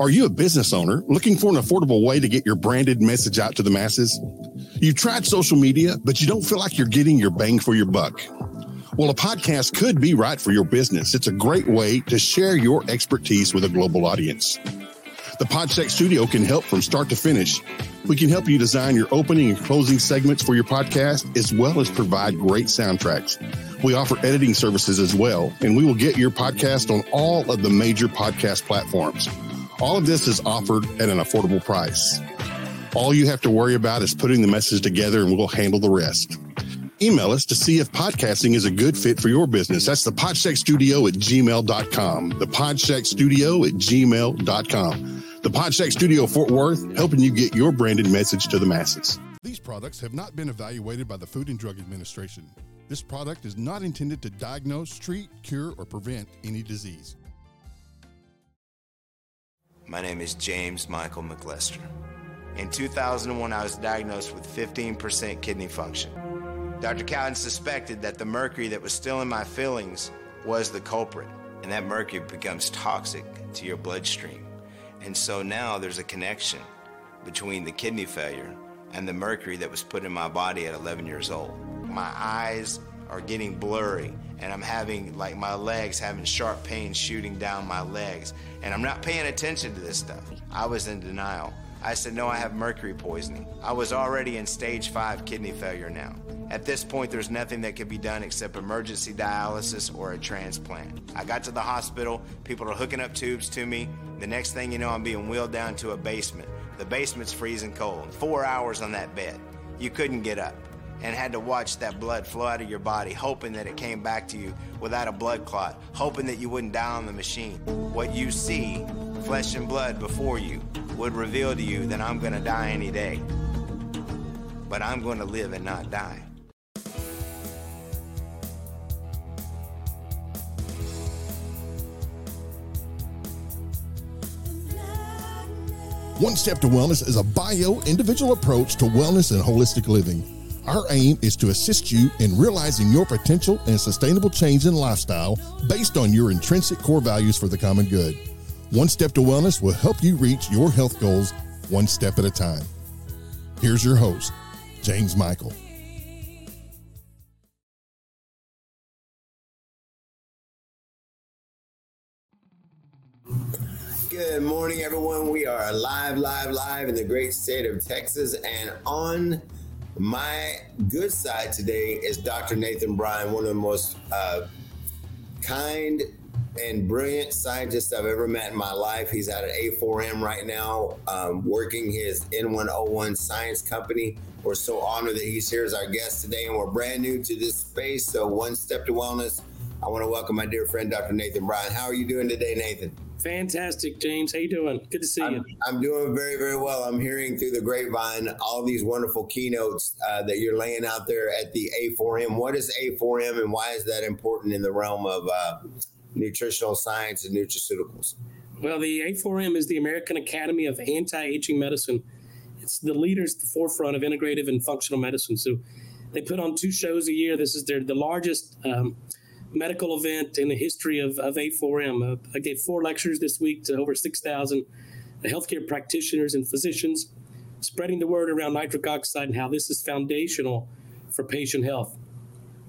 Are you a business owner looking for an affordable way to get your branded message out to the masses? You've tried social media, but you don't feel like you're getting your bang for your buck. Well, a podcast could be right for your business. It's a great way to share your expertise with a global audience. The Podcheck Studio can help from start to finish. We can help you design your opening and closing segments for your podcast, as well as provide great soundtracks. We offer editing services as well, and we will get your podcast on all of the major podcast platforms. All of this is offered at an affordable price. All you have to worry about is putting the message together and we'll handle the rest. Email us to see if podcasting is a good fit for your business. That's the Podcheck Studio at gmail.com. The Podcheck Studio at gmail.com. The Podcheck Studio Fort Worth, helping you get your branded message to the masses. These products have not been evaluated by the Food and Drug Administration. This product is not intended to diagnose, treat, cure, or prevent any disease. My name is James Michael McLester. In 2001, I was diagnosed with 15% kidney function. Dr. Cowden suspected that the mercury that was still in my fillings was the culprit, and that mercury becomes toxic to your bloodstream. And so now there's a connection between the kidney failure and the mercury that was put in my body at 11 years old. My eyes are getting blurry and I'm having like my legs having sharp pains shooting down my legs and I'm not paying attention to this stuff. I was in denial. I said, No, I have mercury poisoning. I was already in stage five kidney failure now. At this point, there's nothing that could be done except emergency dialysis or a transplant. I got to the hospital, people are hooking up tubes to me. The next thing you know, I'm being wheeled down to a basement. The basement's freezing cold. Four hours on that bed. You couldn't get up and had to watch that blood flow out of your body, hoping that it came back to you without a blood clot, hoping that you wouldn't die on the machine. What you see, flesh and blood before you, would reveal to you that I'm going to die any day. But I'm going to live and not die. One Step to Wellness is a bio individual approach to wellness and holistic living. Our aim is to assist you in realizing your potential and sustainable change in lifestyle based on your intrinsic core values for the common good. One Step to Wellness will help you reach your health goals one step at a time. Here's your host, James Michael. Good morning, everyone. We are live, live, live in the great state of Texas and on my good side today is Dr. Nathan Bryan, one of the most uh, kind and brilliant scientists I've ever met in my life. He's at an A4M right now, um, working his N1O1 science company. We're so honored that he's here as our guest today, and we're brand new to this space. So, one step to wellness. I want to welcome my dear friend, Dr. Nathan Bryan. How are you doing today, Nathan? Fantastic, James. How you doing? Good to see I'm, you. I'm doing very, very well. I'm hearing through the grapevine all these wonderful keynotes uh, that you're laying out there at the A4M. What is A4M, and why is that important in the realm of uh, nutritional science and nutraceuticals? Well, the A4M is the American Academy of Anti-Aging Medicine. It's the leaders at the forefront of integrative and functional medicine. So they put on two shows a year. This is their the largest um, medical event in the history of, of A4M. Uh, I gave four lectures this week to over 6,000 healthcare practitioners and physicians, spreading the word around nitric oxide and how this is foundational for patient health.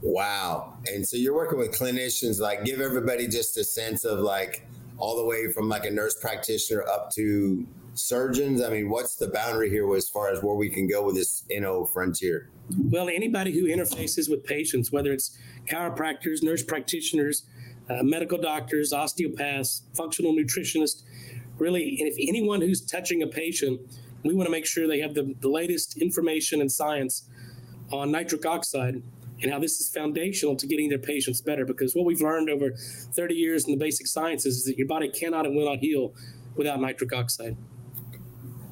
Wow. And so you're working with clinicians, like give everybody just a sense of like all the way from like a nurse practitioner up to surgeons. I mean, what's the boundary here as far as where we can go with this NO frontier? Well, anybody who interfaces with patients, whether it's chiropractors, nurse practitioners, uh, medical doctors, osteopaths, functional nutritionists, really, and if anyone who's touching a patient, we want to make sure they have the, the latest information and science on nitric oxide and how this is foundational to getting their patients better. Because what we've learned over 30 years in the basic sciences is that your body cannot and will not heal without nitric oxide.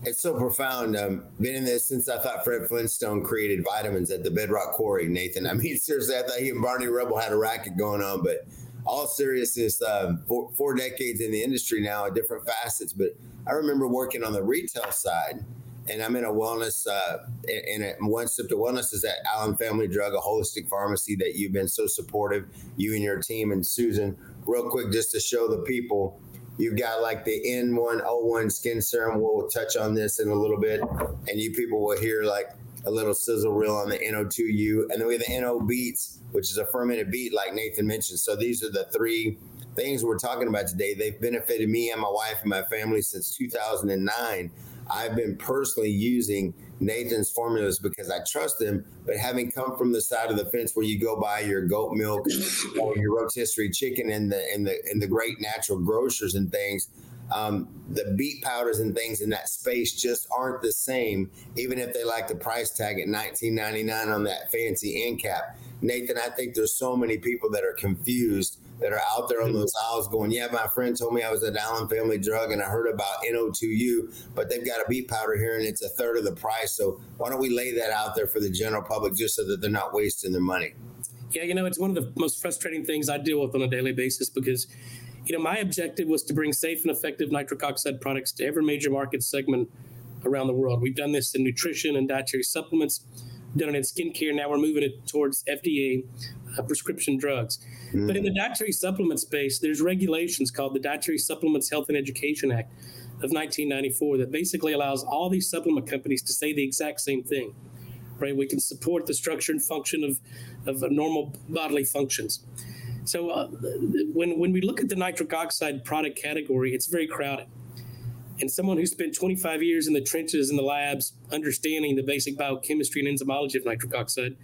It's so profound. Um, been in this since I thought Fred Flintstone created vitamins at the Bedrock Quarry, Nathan. I mean, seriously, I thought he and Barney Rubble had a racket going on, but all seriousness, um, four, four decades in the industry now, at different facets. But I remember working on the retail side, and I'm in a wellness, uh, in a one step to wellness is at Allen Family Drug, a holistic pharmacy that you've been so supportive, you and your team and Susan. Real quick, just to show the people You've got like the N1O1 skin serum. We'll touch on this in a little bit, and you people will hear like a little sizzle reel on the NO2U, and then we have the NO Beats, which is a fermented beet, like Nathan mentioned. So these are the three things we're talking about today. They've benefited me and my wife and my family since 2009. I've been personally using Nathan's formulas because I trust them. But having come from the side of the fence where you go buy your goat milk or your rotisserie chicken in the in the in the great natural grocers and things, um, the beet powders and things in that space just aren't the same, even if they like the price tag at $19.99 on that fancy end cap. Nathan, I think there's so many people that are confused that are out there on mm-hmm. those aisles going, Yeah, my friend told me I was at Allen Family Drug and I heard about NO2U, but they've got a beet powder here and it's a third of the price. So why don't we lay that out there for the general public just so that they're not wasting their money? Yeah, you know, it's one of the most frustrating things I deal with on a daily basis because you know, my objective was to bring safe and effective nitric oxide products to every major market segment around the world. We've done this in nutrition and dietary supplements, done it in skincare. Now we're moving it towards FDA uh, prescription drugs. Mm. But in the dietary supplement space, there's regulations called the Dietary Supplements Health and Education Act of 1994 that basically allows all these supplement companies to say the exact same thing. Right? We can support the structure and function of, of normal bodily functions. So uh, when when we look at the nitric oxide product category, it's very crowded. And someone who spent 25 years in the trenches in the labs, understanding the basic biochemistry and enzymology of nitric oxide,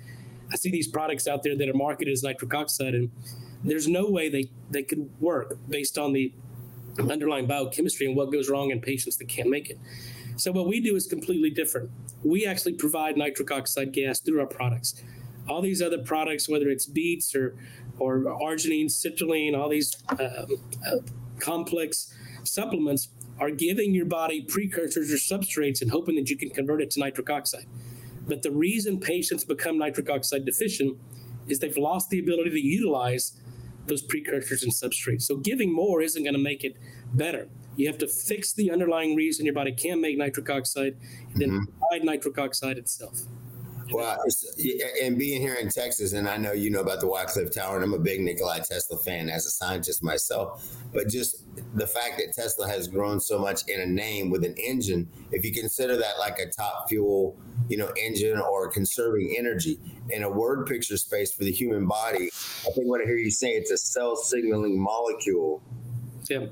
I see these products out there that are marketed as nitric oxide, and there's no way they they could work based on the underlying biochemistry and what goes wrong in patients that can't make it. So what we do is completely different. We actually provide nitric oxide gas through our products. All these other products, whether it's beets or or arginine, citrulline, all these uh, uh, complex supplements are giving your body precursors or substrates and hoping that you can convert it to nitric oxide. But the reason patients become nitric oxide deficient is they've lost the ability to utilize those precursors and substrates. So giving more isn't going to make it better. You have to fix the underlying reason your body can't make nitric oxide and then mm-hmm. provide nitric oxide itself. Well, and being here in Texas, and I know you know about the Wycliffe Tower, and I'm a big Nikola Tesla fan as a scientist myself. But just the fact that Tesla has grown so much in a name with an engine, if you consider that like a top fuel, you know, engine or conserving energy in a word picture space for the human body, I think what I hear you say, it's a cell signaling molecule. Yeah.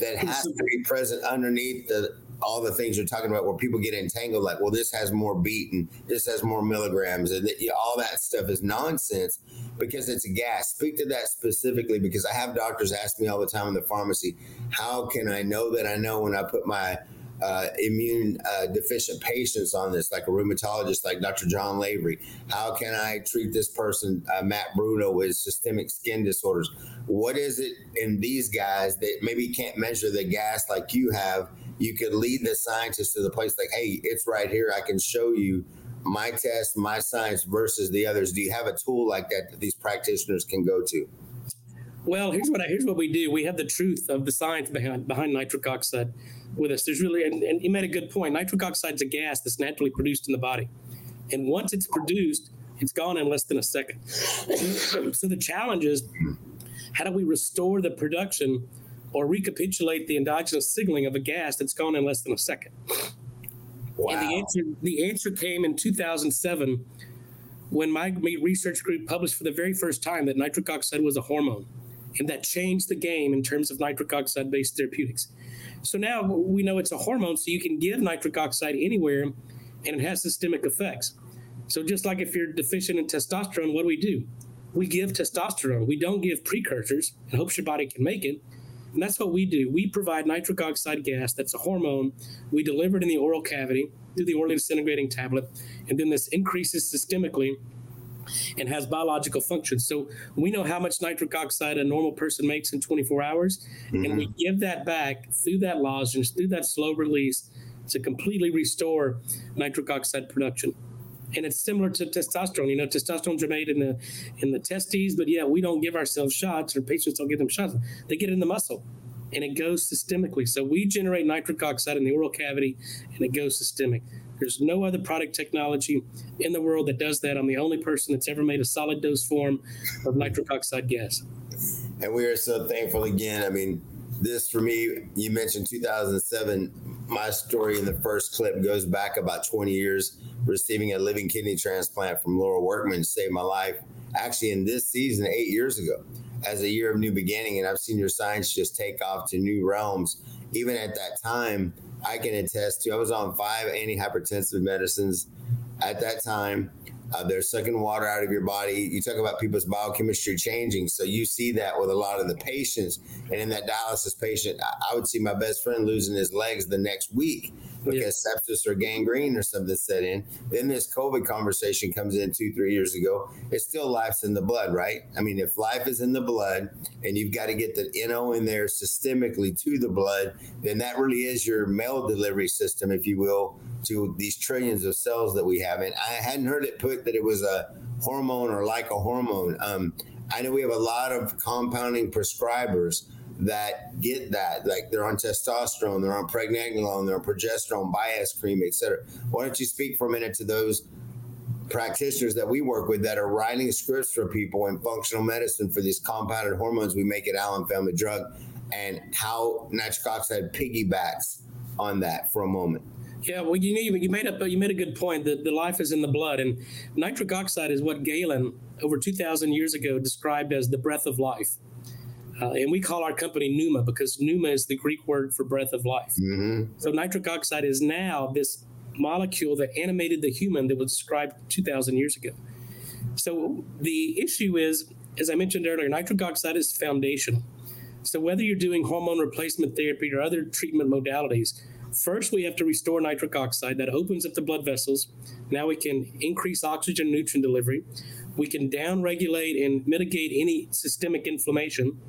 That has to be present underneath the all the things you're talking about where people get entangled like well this has more beat and this has more milligrams and all that stuff is nonsense because it's a gas speak to that specifically because i have doctors ask me all the time in the pharmacy how can i know that i know when i put my uh, immune uh, deficient patients on this, like a rheumatologist like Dr. John Lavery? How can I treat this person, uh, Matt Bruno, with systemic skin disorders? What is it in these guys that maybe can't measure the gas like you have you could lead the scientists to the place like, hey, it's right here. I can show you my test, my science versus the others. Do you have a tool like that that these practitioners can go to? Well, here's what I, here's what we do. We have the truth of the science behind behind nitric oxide with us. There's really, and, and you made a good point. Nitric oxide is a gas that's naturally produced in the body, and once it's produced, it's gone in less than a second. so the challenge is, how do we restore the production or recapitulate the endogenous signaling of a gas that's gone in less than a second. Wow. And the answer, the answer came in 2007 when my research group published for the very first time that nitric oxide was a hormone. And that changed the game in terms of nitric oxide based therapeutics. So now we know it's a hormone, so you can give nitric oxide anywhere and it has systemic effects. So just like if you're deficient in testosterone, what do we do? We give testosterone. We don't give precursors and hopes your body can make it. And that's what we do. We provide nitric oxide gas, that's a hormone. We deliver it in the oral cavity through the orally disintegrating tablet. And then this increases systemically and has biological functions. So we know how much nitric oxide a normal person makes in 24 hours. Mm-hmm. And we mm-hmm. give that back through that lozenge, through that slow release to completely restore nitric oxide production and it's similar to testosterone. You know, testosterone's made in the in the testes, but yeah, we don't give ourselves shots, or patients don't get them shots. They get in the muscle, and it goes systemically. So we generate nitric oxide in the oral cavity, and it goes systemic. There's no other product technology in the world that does that. I'm the only person that's ever made a solid dose form of nitric oxide gas. And we are so thankful again. I mean, this for me, you mentioned 2007. My story in the first clip goes back about 20 years, receiving a living kidney transplant from Laura Workman saved my life. Actually, in this season, eight years ago, as a year of new beginning, and I've seen your science just take off to new realms. Even at that time, I can attest to. I was on five antihypertensive medicines at that time. Uh, they're sucking water out of your body. You talk about people's biochemistry changing. So you see that with a lot of the patients. And in that dialysis patient, I, I would see my best friend losing his legs the next week because yeah. sepsis or gangrene or something set in. Then this COVID conversation comes in two, three years ago. It's still life's in the blood, right? I mean, if life is in the blood and you've got to get the NO in there systemically to the blood, then that really is your mail delivery system, if you will, to these trillions of cells that we have. And I hadn't heard it put that it was a hormone or like a hormone. Um, I know we have a lot of compounding prescribers that get that. Like they're on testosterone, they're on pregnenolone, they're on progesterone, bias cream, etc. Why don't you speak for a minute to those practitioners that we work with that are writing scripts for people in functional medicine for these compounded hormones we make at Allen Family Drug and how nitric oxide piggybacks on that for a moment. Yeah, well, you you made a you made a good point that the life is in the blood, and nitric oxide is what Galen over two thousand years ago described as the breath of life. Uh, and we call our company Pneuma because Pneuma is the Greek word for breath of life. Mm-hmm. So nitric oxide is now this molecule that animated the human that was described 2,000 years ago. So the issue is, as I mentioned earlier, nitric oxide is foundational. So whether you're doing hormone replacement therapy or other treatment modalities, first we have to restore nitric oxide that opens up the blood vessels. Now we can increase oxygen nutrient delivery. We can downregulate and mitigate any systemic inflammation.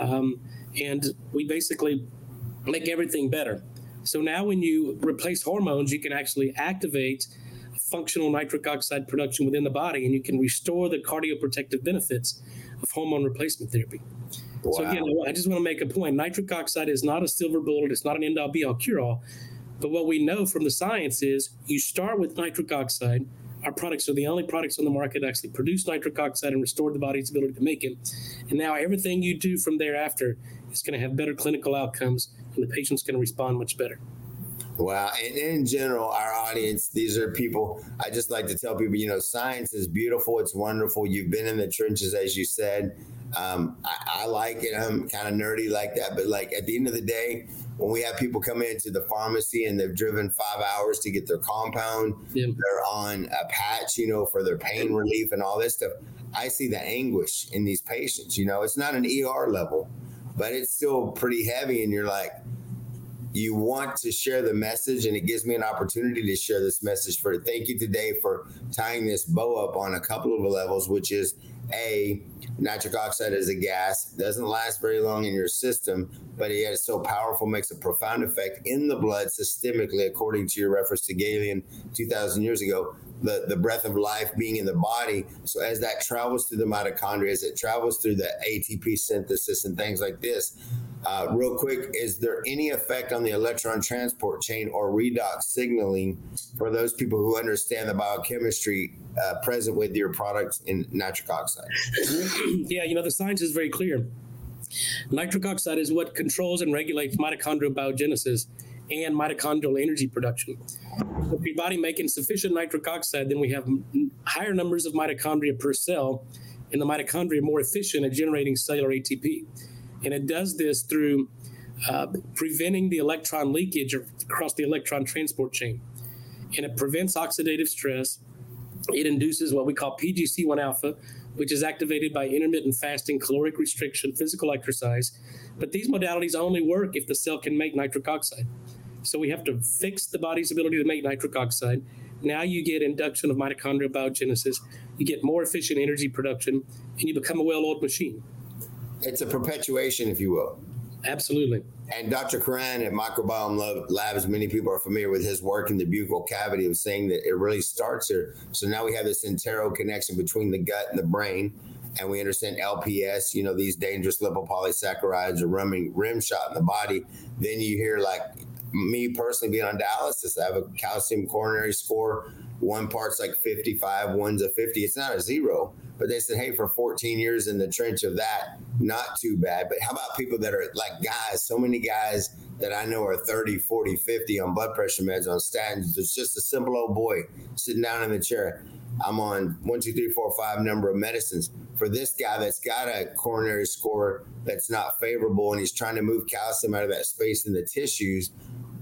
Um, and we basically make everything better. So now, when you replace hormones, you can actually activate functional nitric oxide production within the body and you can restore the cardioprotective benefits of hormone replacement therapy. Wow. So, again, I just want to make a point nitric oxide is not a silver bullet, it's not an end all be all cure all. But what we know from the science is you start with nitric oxide, our products are the only products on the market that actually produce nitric oxide and restore the body's ability to make it. And now everything you do from thereafter is going to have better clinical outcomes, and the patient's going to respond much better. Wow. And in general, our audience, these are people, I just like to tell people, you know, science is beautiful. It's wonderful. You've been in the trenches, as you said. Um, I, I like it. I'm kind of nerdy like that. But like at the end of the day, when we have people come into the pharmacy and they've driven five hours to get their compound, yeah. they're on a patch, you know, for their pain relief and all this stuff. I see the anguish in these patients. You know, it's not an ER level, but it's still pretty heavy. And you're like, you want to share the message, and it gives me an opportunity to share this message for thank you today for tying this bow up on a couple of levels, which is a nitric oxide is a gas doesn't last very long in your system but yet it's so powerful makes a profound effect in the blood systemically according to your reference to Galen 2000 years ago the, the breath of life being in the body. So as that travels through the mitochondria as it travels through the ATP synthesis and things like this uh, real quick, is there any effect on the electron transport chain or redox signaling for those people who understand the biochemistry uh, present with your products in nitric oxide? yeah, you know, the science is very clear. Nitric oxide is what controls and regulates mitochondrial biogenesis and mitochondrial energy production. If your body making sufficient nitric oxide, then we have higher numbers of mitochondria per cell, and the mitochondria are more efficient at generating cellular ATP. And it does this through uh, preventing the electron leakage across the electron transport chain. And it prevents oxidative stress. It induces what we call PGC1 alpha, which is activated by intermittent fasting, caloric restriction, physical exercise. But these modalities only work if the cell can make nitric oxide. So we have to fix the body's ability to make nitric oxide. Now you get induction of mitochondrial biogenesis, you get more efficient energy production, and you become a well oiled machine it's a perpetuation, if you will. Absolutely. And Dr. Kiran at Microbiome Labs, many people are familiar with his work in the buccal cavity of saying that it really starts here. So now we have this entero connection between the gut and the brain. And we understand LPS, you know, these dangerous lipopolysaccharides are running rim shot in the body. Then you hear like me personally being on dialysis, I have a calcium coronary score. One part's like 55, one's a 50. It's not a zero But they said, hey, for 14 years in the trench of that, not too bad. But how about people that are like guys, so many guys that I know are 30, 40, 50 on blood pressure meds, on statins. It's just a simple old boy sitting down in the chair. I'm on one, two, three, four, five number of medicines. For this guy that's got a coronary score that's not favorable and he's trying to move calcium out of that space in the tissues,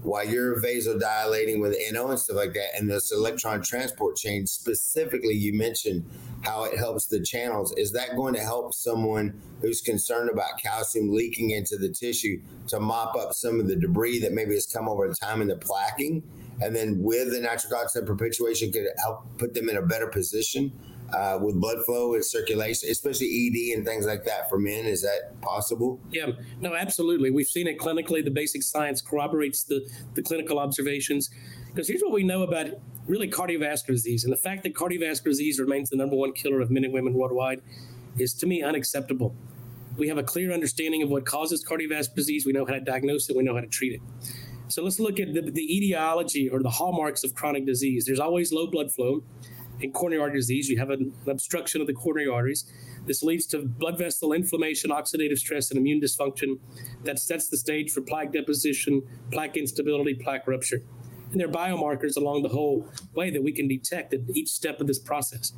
while you're vasodilating with NO and stuff like that, and this electron transport chain specifically, you mentioned how it helps the channels. Is that going to help someone who's concerned about calcium leaking into the tissue to mop up some of the debris that maybe has come over time in the plaquing? And then with the nitric oxide perpetuation, could help put them in a better position uh, with blood flow and circulation, especially ED and things like that for men? Is that possible? Yeah, no, absolutely. We've seen it clinically. The basic science corroborates the, the clinical observations. Because here's what we know about really cardiovascular disease. And the fact that cardiovascular disease remains the number one killer of men and women worldwide is to me unacceptable. We have a clear understanding of what causes cardiovascular disease. We know how to diagnose it, we know how to treat it. So let's look at the, the etiology or the hallmarks of chronic disease. There's always low blood flow in coronary artery disease, you have an, obstruction of the coronary arteries. This leads to blood vessel inflammation, oxidative stress, and immune dysfunction that sets the stage for plaque deposition, plaque instability, plaque rupture. And there are biomarkers along the whole way that we can detect at each step of this process.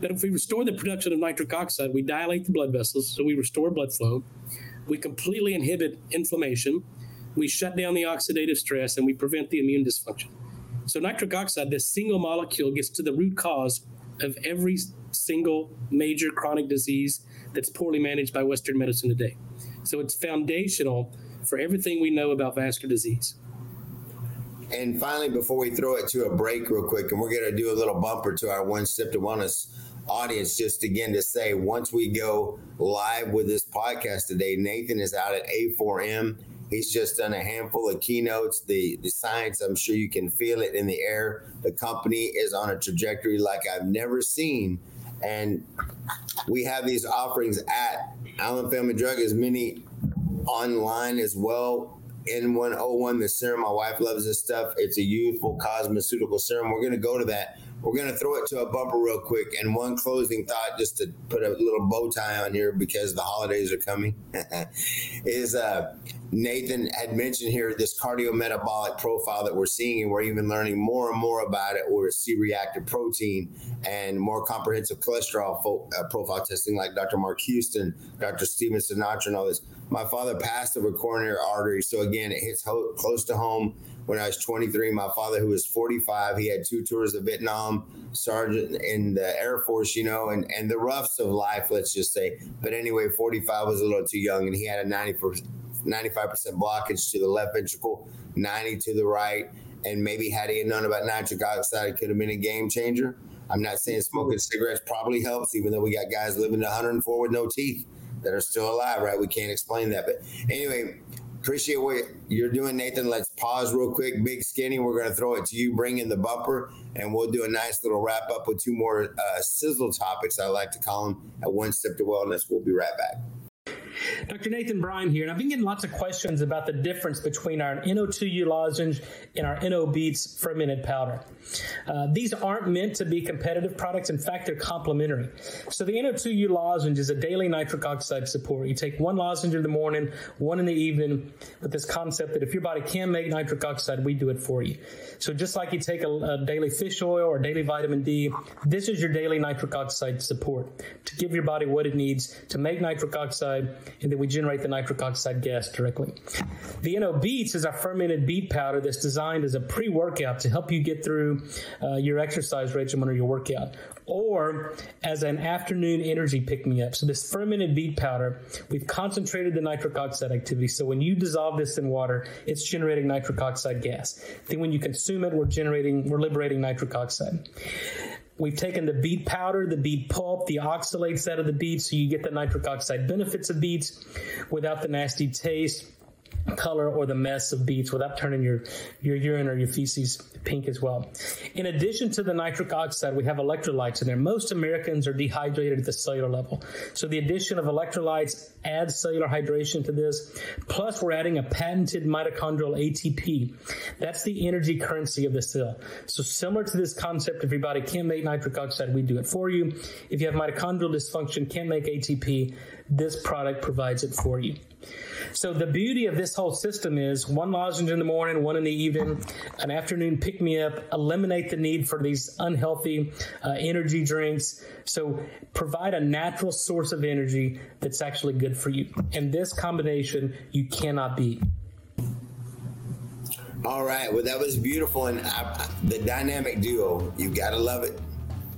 But if we restore the production of nitric oxide, we dilate the blood vessels, so we restore blood flow. We completely inhibit inflammation. We shut down the oxidative stress, and we prevent the immune dysfunction. So nitric oxide, this single molecule, gets to the root cause of every single major chronic disease that's poorly managed by Western medicine today. So it's foundational for everything we know about vascular disease. And finally, before we throw it to a break, real quick, and we're going to do a little bumper to our One Step to Wellness audience, just again to say, once we go live with this podcast today, Nathan is out at A4M He's just done a handful of keynotes. The the science, I'm sure you can feel it in the air. The company is on a trajectory like I've never seen. And we have these offerings at Allen Family Drug, as many online as well. N1O1, the serum. My wife loves this stuff. It's a youthful cosmeceutical serum. We're going to go to that. We're going to throw it to a bumper real quick. And one closing thought, just to put a little bow tie on here because the holidays are coming, is uh, Nathan had mentioned here this cardiometabolic profile that we're seeing, and we're even learning more and more about it. Where C-reactive protein and more comprehensive cholesterol fo- uh, profile testing, like Dr. Mark Houston, Dr. Stephen Sinatra, and all this. My father passed of a coronary artery, so again, it hits ho- close to home. When I was 23, my father, who was 45, he had two tours of Vietnam, sergeant in the Air Force, you know, and and the roughs of life, let's just say. But anyway, 45 was a little too young, and he had a 90 95% blockage to the left ventricle, 90 to the right. And maybe had he known about nitric oxide, it could have been a game changer. I'm not saying smoking cigarettes probably helps, even though we got guys living to 104 with no teeth that are still alive, right? We can't explain that. But anyway, appreciate what you're doing, Nathan. Let's pause real quick. Big skinny, we're going to throw it to you. Bring in the bumper, and we'll do a nice little wrap up with two more uh, sizzle topics. I like to call them at One Step to Wellness. We'll be right back. Dr. Nathan Bryan here, and I've been getting lots of questions about the difference between our NO2U lozenge and our NO Beats fermented powder. Uh, these aren't meant to be competitive products. In fact, they're complementary. So the NO2U lozenge is a daily nitric oxide support. You take one lozenge in the morning, one in the evening, with this concept that if your body can make nitric oxide, we do it for you. So just like you take a, a daily fish oil or daily vitamin D, this is your daily nitric oxide support to give your body what it needs to make nitric oxide, and then we generate the nitric oxide gas directly. The NO Beats is a fermented beet powder that's designed as a pre-workout to help you get through uh, your exercise regimen or your workout, or as an afternoon energy pick me up. So, this fermented beet powder, we've concentrated the nitric oxide activity. So, when you dissolve this in water, it's generating nitric oxide gas. Then, when you consume it, we're generating, we're liberating nitric oxide. We've taken the beet powder, the beet pulp, the oxalates out of the beets, so you get the nitric oxide benefits of beets without the nasty taste color or the mess of beets without turning your, your urine or your feces pink as well. In addition to the nitric oxide, we have electrolytes in there. Most Americans are dehydrated at the cellular level. So the addition of electrolytes adds cellular hydration to this. Plus, we're adding a patented mitochondrial ATP. That's the energy currency of the cell. So similar to this concept, if your body can't make nitric oxide, we do it for you. If you have mitochondrial dysfunction, can't make ATP, this product provides it for you. So the beauty of this whole system is one lozenge in the morning, one in the evening, an afternoon pick me up, eliminate the need for these unhealthy uh, energy drinks. So provide a natural source of energy that's actually good for you. And this combination you cannot beat. All right. Well, that was beautiful. And I, the dynamic duo, you got to love it.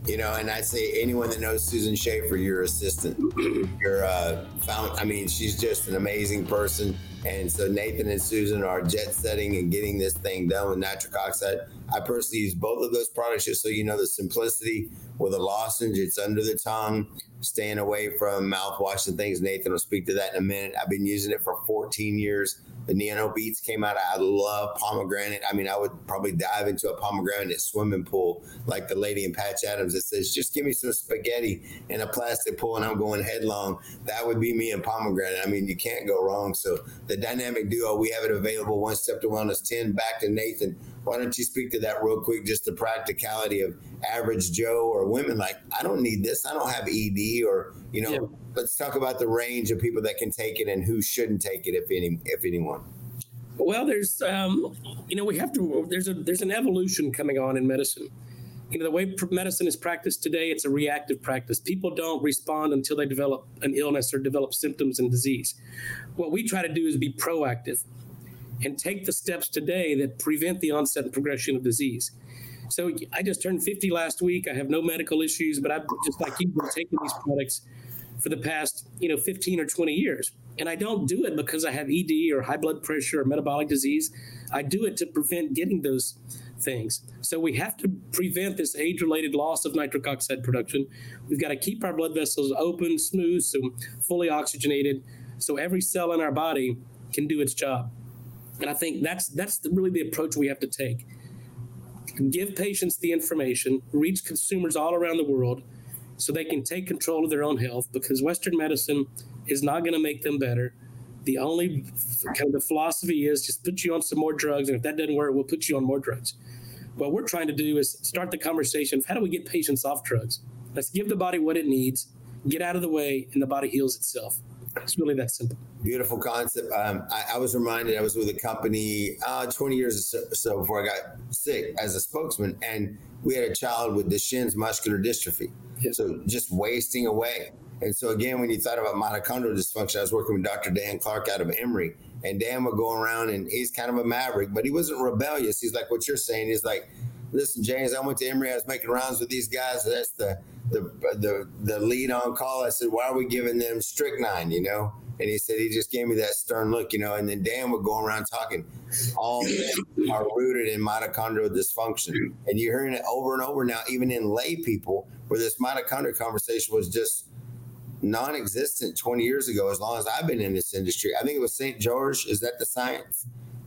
You know, and I say anyone that knows Susan Schaefer, your assistant, your uh, found. I mean, she's just an amazing person. And so Nathan and Susan are jet setting and getting this thing done with nitric oxide. I personally use both of those products just so you know the simplicity with a lozenge. It's under the tongue, staying away from mouthwash and things. Nathan will speak to that in a minute. I've been using it for 14 years. The NO Beats came out. I love pomegranate. I mean, I would probably dive into a pomegranate swimming pool like the lady in Patch Adams that says, just give me some spaghetti in a plastic pool and I'm going headlong. That would be me and pomegranate. I mean, you can't go wrong. So the dynamic duo, we have it available. One Step to Wellness 10. Back to Nathan. Why don't you speak to that real quick? Just the practicality of average Joe or women like, I don't need this. I don't have ED or, you know, yeah. let's talk about the range of people that can take it and who shouldn't take it, if any, if anyone. Well, there's, um, you know, we have to. There's a there's an evolution coming on in medicine. You know, the way medicine is practiced today, it's a reactive practice. People don't respond until they develop an illness or develop symptoms and disease. What we try to do is be proactive and take the steps today that prevent the onset and progression of disease. So I just turned 50 last week. I have no medical issues, but I've just like you've been taking these products for the past, you know, 15 or 20 years. And I don't do it because I have ED or high blood pressure or metabolic disease. I do it to prevent getting those things. So we have to prevent this age-related loss of nitric oxide production. We've got to keep our blood vessels open, smooth, so fully oxygenated, so every cell in our body can do its job. And I think that's that's really the approach we have to take. Give patients the information, reach consumers all around the world, so they can take control of their own health. Because Western medicine is not going to make them better. The only kind of the philosophy is just put you on some more drugs, and if that doesn't work, we'll put you on more drugs. What we're trying to do is start the conversation of how do we get patients off drugs? Let's give the body what it needs, get out of the way, and the body heals itself. It's really that simple. Beautiful concept. Um, I, I, was reminded I was with a company uh, 20 years or so before I got sick as a spokesman, and we had a child with Duchenne's muscular dystrophy. So just wasting away. And so again, when you thought about mitochondrial dysfunction, I was working with Dr. Dan Clark out of Emory, and Dan would go around and he's kind of a maverick, but he wasn't rebellious. He's like what you're saying. He's like, listen, James, I went to Emory. I was making rounds with these guys. That's the the the the lead on call. I said, why are we giving them strychnine? You know. And he said he just gave me that stern look, you know. And then Dan would go around talking, all men are rooted in mitochondrial dysfunction, and you're hearing it over and over now, even in lay people, where this mitochondrial conversation was just non-existent 20 years ago. As long as I've been in this industry, I think it was St. George. Is that the science?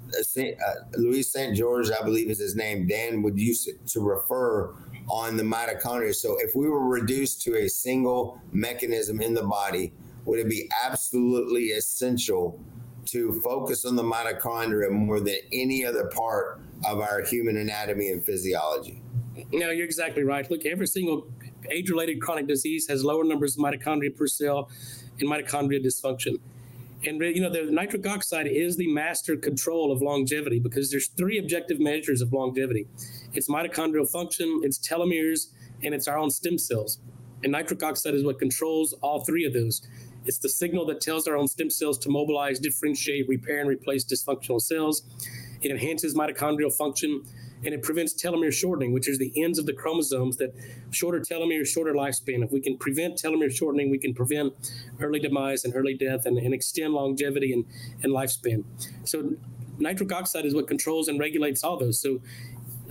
Uh, Saint, uh, Louis St. George, I believe is his name. Dan would use it to refer on the mitochondria. So if we were reduced to a single mechanism in the body, would it be absolutely essential to focus on the mitochondria more than any other part of our human anatomy and physiology? No, you're exactly right. Look, every single age-related chronic disease has lower numbers of mitochondria per cell and mitochondria dysfunction. And you know, the nitric oxide is the master control of longevity because there's three objective measures of longevity. It's mitochondrial function, it's telomeres, and it's our own stem cells. And nitric oxide is what controls all three of those. It's the signal that tells our own stem cells to mobilize, differentiate, repair, and replace dysfunctional cells. It enhances mitochondrial function and it prevents telomere shortening, which is the ends of the chromosomes that shorter telomere, shorter lifespan. If we can prevent telomere shortening, we can prevent early demise and early death and, and extend longevity and, and lifespan. So nitric oxide is what controls and regulates all those. So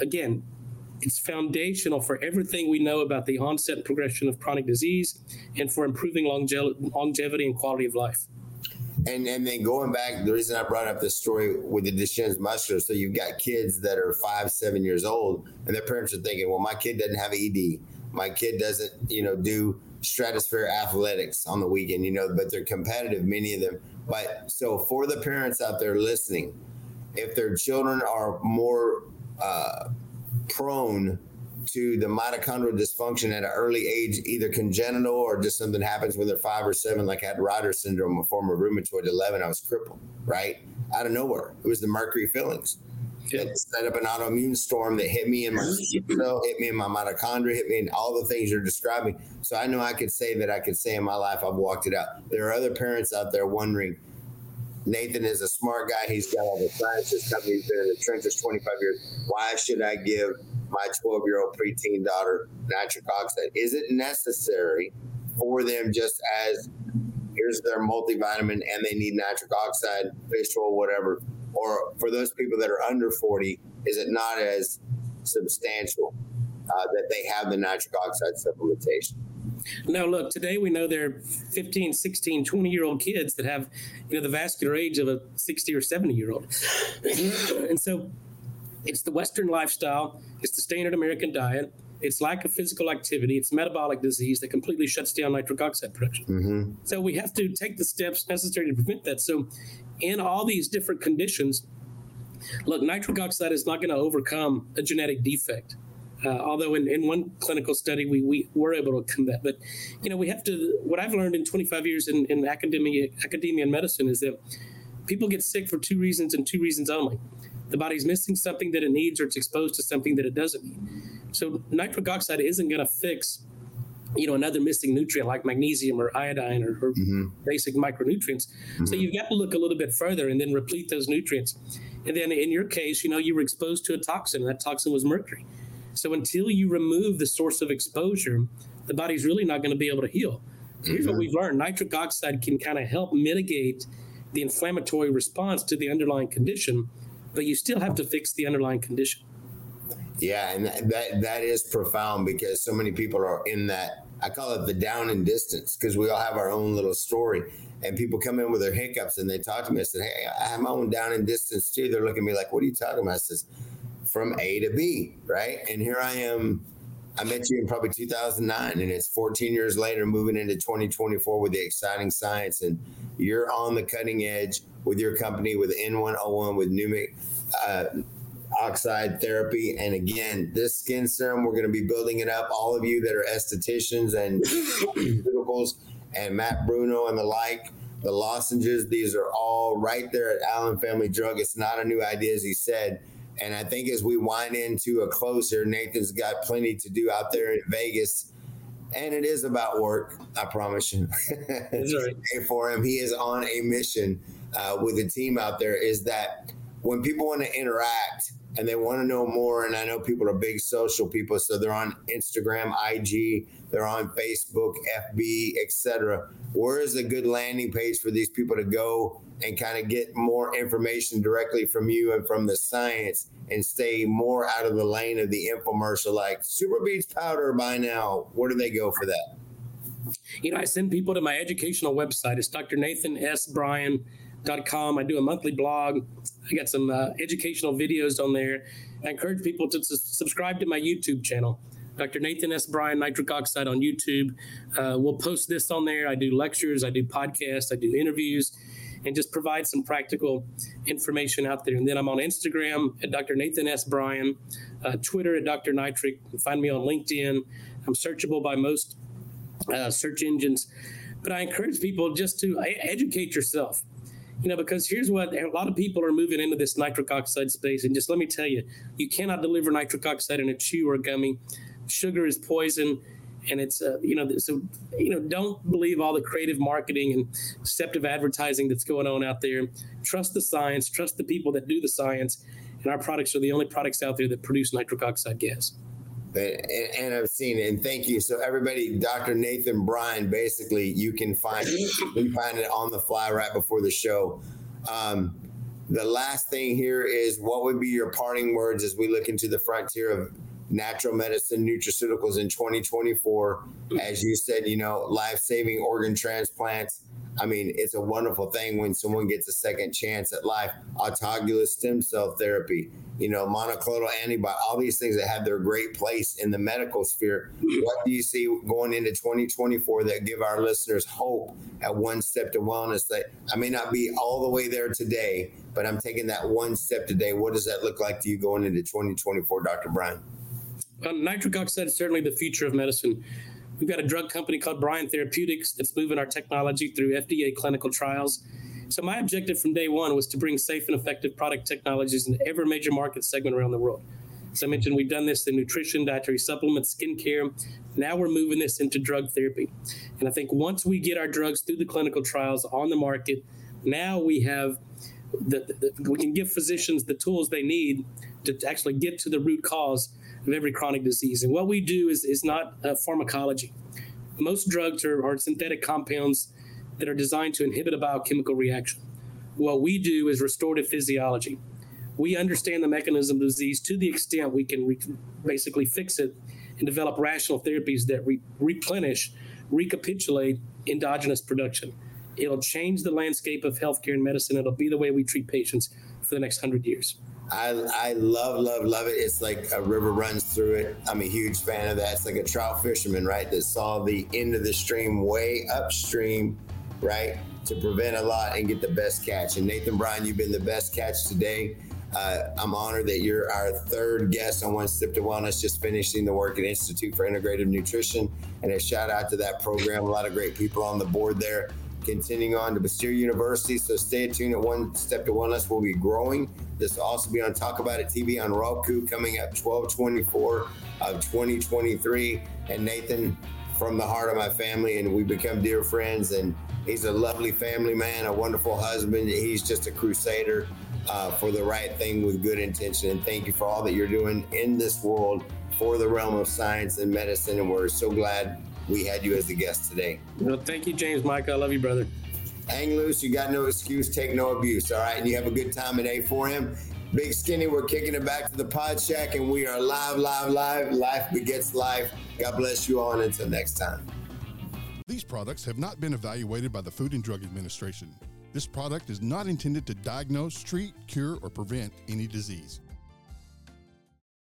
again, it's foundational for everything we know about the onset and progression of chronic disease and for improving longe- longevity and quality of life. and and then going back, the reason I brought up this story with the Duchenne's muscular, so you've got kids that are five, seven years old, and their parents are thinking, well, my kid doesn't have ED, my kid doesn't, you know, do stratosphere athletics on the weekend, you know, but they're competitive, many of them. But so for the parents out there listening, if their children are more uh, prone to the mitochondrial dysfunction at an early age, either congenital or just something happens when they're five or seven, like I had Reiter syndrome, a form of rheumatoid 11. I was crippled, right? Out of nowhere. It was the mercury fillings. It set up an autoimmune storm that hit me in my cell, hit me in my mitochondria, hit me in all the things you're describing. So I know I could say that I could say in my life I've walked it out. There are other parents out there wondering. Nathan is a smart guy. He's got all the science. His company's been in the trenches 25 years. Why should I give my 12 year old preteen daughter nitric oxide? Is it necessary for them just as here's their multivitamin and they need nitric oxide, fish oil, whatever? Or for those people that are under 40, is it not as substantial uh, that they have the nitric oxide supplementation? No, look, today we know there are 15, 16, 20 year old kids that have, you know, the vascular age of a 60 or 70 year old. and so it's the Western lifestyle, it's the standard American diet, it's lack of physical activity, it's metabolic disease that completely shuts down nitric oxide production. Mm-hmm. So we have to take the steps necessary to prevent that. So, in all these different conditions, look, nitric oxide is not going to overcome a genetic defect. Uh, although in, in one clinical study we, we were able to combat but you know we have to what i've learned in 25 years in, in academia academia and medicine is that people get sick for two reasons and two reasons only. The body's missing something that it needs or it's exposed to something that it doesn't need. So nitric oxide isn't going to fix you know another missing nutrient like magnesium or iodine or, or mm-hmm. basic micronutrients. Mm-hmm. so you've got to look a little bit further and then replete those nutrients. And then in your case you know you were exposed to a toxin and that toxin was mercury so until you remove the source of exposure, the body's really not going to be able to heal. Here's mm-hmm. what we've learned nitric oxide can kind of help mitigate the inflammatory response to the underlying condition, but you still have to fix the underlying condition. Yeah, and that that is profound because so many people are in that I call it the down and distance because we all have our own little story. And people come in with their hiccups and they talk to me. I said, Hey, I have my own down and distance too. They're looking at me like, What are you talking about? I says, from A to B, right? And here I am. I met you in probably 2009, and it's 14 years later, moving into 2024 with the exciting science, and you're on the cutting edge with your company with N1O1 with pneumic uh, oxide therapy. And again, this skin serum, we're going to be building it up. All of you that are estheticians and pharmaceuticals, and Matt Bruno and the like, the lozenges, these are all right there at Allen Family Drug. It's not a new idea, as he said. And I think as we wind into a closer, Nathan's got plenty to do out there in Vegas. And it is about work, I promise you. That's right. for him, he is on a mission uh, with the team out there. Is that when people want to interact and they want to know more, and I know people are big social people, so they're on Instagram, IG, they're on Facebook, FB, etc. Where is a good landing page for these people to go and kind of get more information directly from you and from the science and stay more out of the lane of the infomercial? Like SuperBeets powder by now. Where do they go for that? You know i send people to my educational website. It's drnathansbryan.com i do a monthly blog i got some uh, educational videos on there i encourage people to su- subscribe to my youtube channel Dr. Nathan S. Bryan, nitric oxide on YouTube. Uh, we'll post this on there. I do lectures, I do podcasts, I do interviews and just provide some practical information out there. And then I'm on Instagram at Dr. Nathan S. Bryan, uh, Twitter at Dr. Nitric. Find me on LinkedIn. I'm searchable by most uh, search engines. But I encourage people just to educate yourself. You know, because here's what a lot of people are moving into this nitric oxide space. And just let me tell you, you cannot deliver nitric oxide in a chew or gummy. Sugar is poison and it's uh, you know so you know don't believe all the creative marketing and deceptive advertising that's going on out there trust the science trust the people that do the science and our products are the only products out there that produce nitric oxide gas and, I've seen it. And thank you. So everybody, Dr. Nathan Bryan, basically you can find you find it on the fly right before the show. Um, the last thing here is what would be your parting words as we look into the frontier of natural medicine nutraceuticals in 2024. As you said, you know, life saving organ transplants. I mean, it's a wonderful thing when someone gets a second chance at life. Autologous stem cell therapy, you know, monoclonal antibody, all these things that have their great place in the medical sphere. What do you see going into 2024 that give our listeners hope at one step to wellness? That I may not be all the way there today, but I'm taking that one step today. What does that look like to you going into 2024, Dr. Bryan? Um, nitric oxide is certainly the future of medicine. We've got a drug company called Bryan Therapeutics that's moving our technology through FDA clinical trials. So my objective from day one was to bring safe and effective product technologies into every major market segment around the world. As I mentioned, we've done this in nutrition, dietary supplements, skincare. Now we're moving this into drug therapy. And I think once we get our drugs through the clinical trials on the market, now we have the, the, we can give physicians the tools they need to actually get to the root cause of every chronic disease. And what we do is, is not uh, pharmacology. Most drugs are, are synthetic compounds that are designed to inhibit a biochemical reaction. What we do is restorative physiology. We understand the mechanism of disease to the extent we can re- basically fix it and develop rational therapies that re- replenish, recapitulate endogenous production. It'll change the landscape of healthcare and medicine. It'll be the way we treat patients for the next hundred years. I, I love, love, love it. It's like a river runs through it. I'm a huge fan of that. It's like a trout fisherman, right? That saw the end of the stream way upstream, right? To prevent a lot and get the best catch. And Nathan Bryan, you've been the best catch today. Uh, I'm honored that you're our third guest on One Step to Wellness, just finishing the work at Institute for Integrative Nutrition. And a shout out to that program. A lot of great people on the board there continuing on to Bastyr University. So stay tuned at One Step to Wellness. We'll be growing. This will also be on Talk About It TV on Roku coming up 1224 of 2023. And Nathan, from the heart of my family, and we become dear friends. And he's a lovely family man, a wonderful husband. He's just a crusader uh, for the right thing with good intention. And thank you for all that you're doing in this world for the realm of science and medicine. And we're so glad we had you as a guest today. Well, thank you, James Mike. I love you, brother. Hang loose. You got no excuse. Take no abuse. All right. And you have a good time at A4M. Big Skinny, we're kicking it back to the Pod Shack, and we are live, live, live. Life begets life. God bless you all, and until next time. These products have not been evaluated by the Food and Drug Administration. This product is not intended to diagnose, treat, cure, or prevent any disease.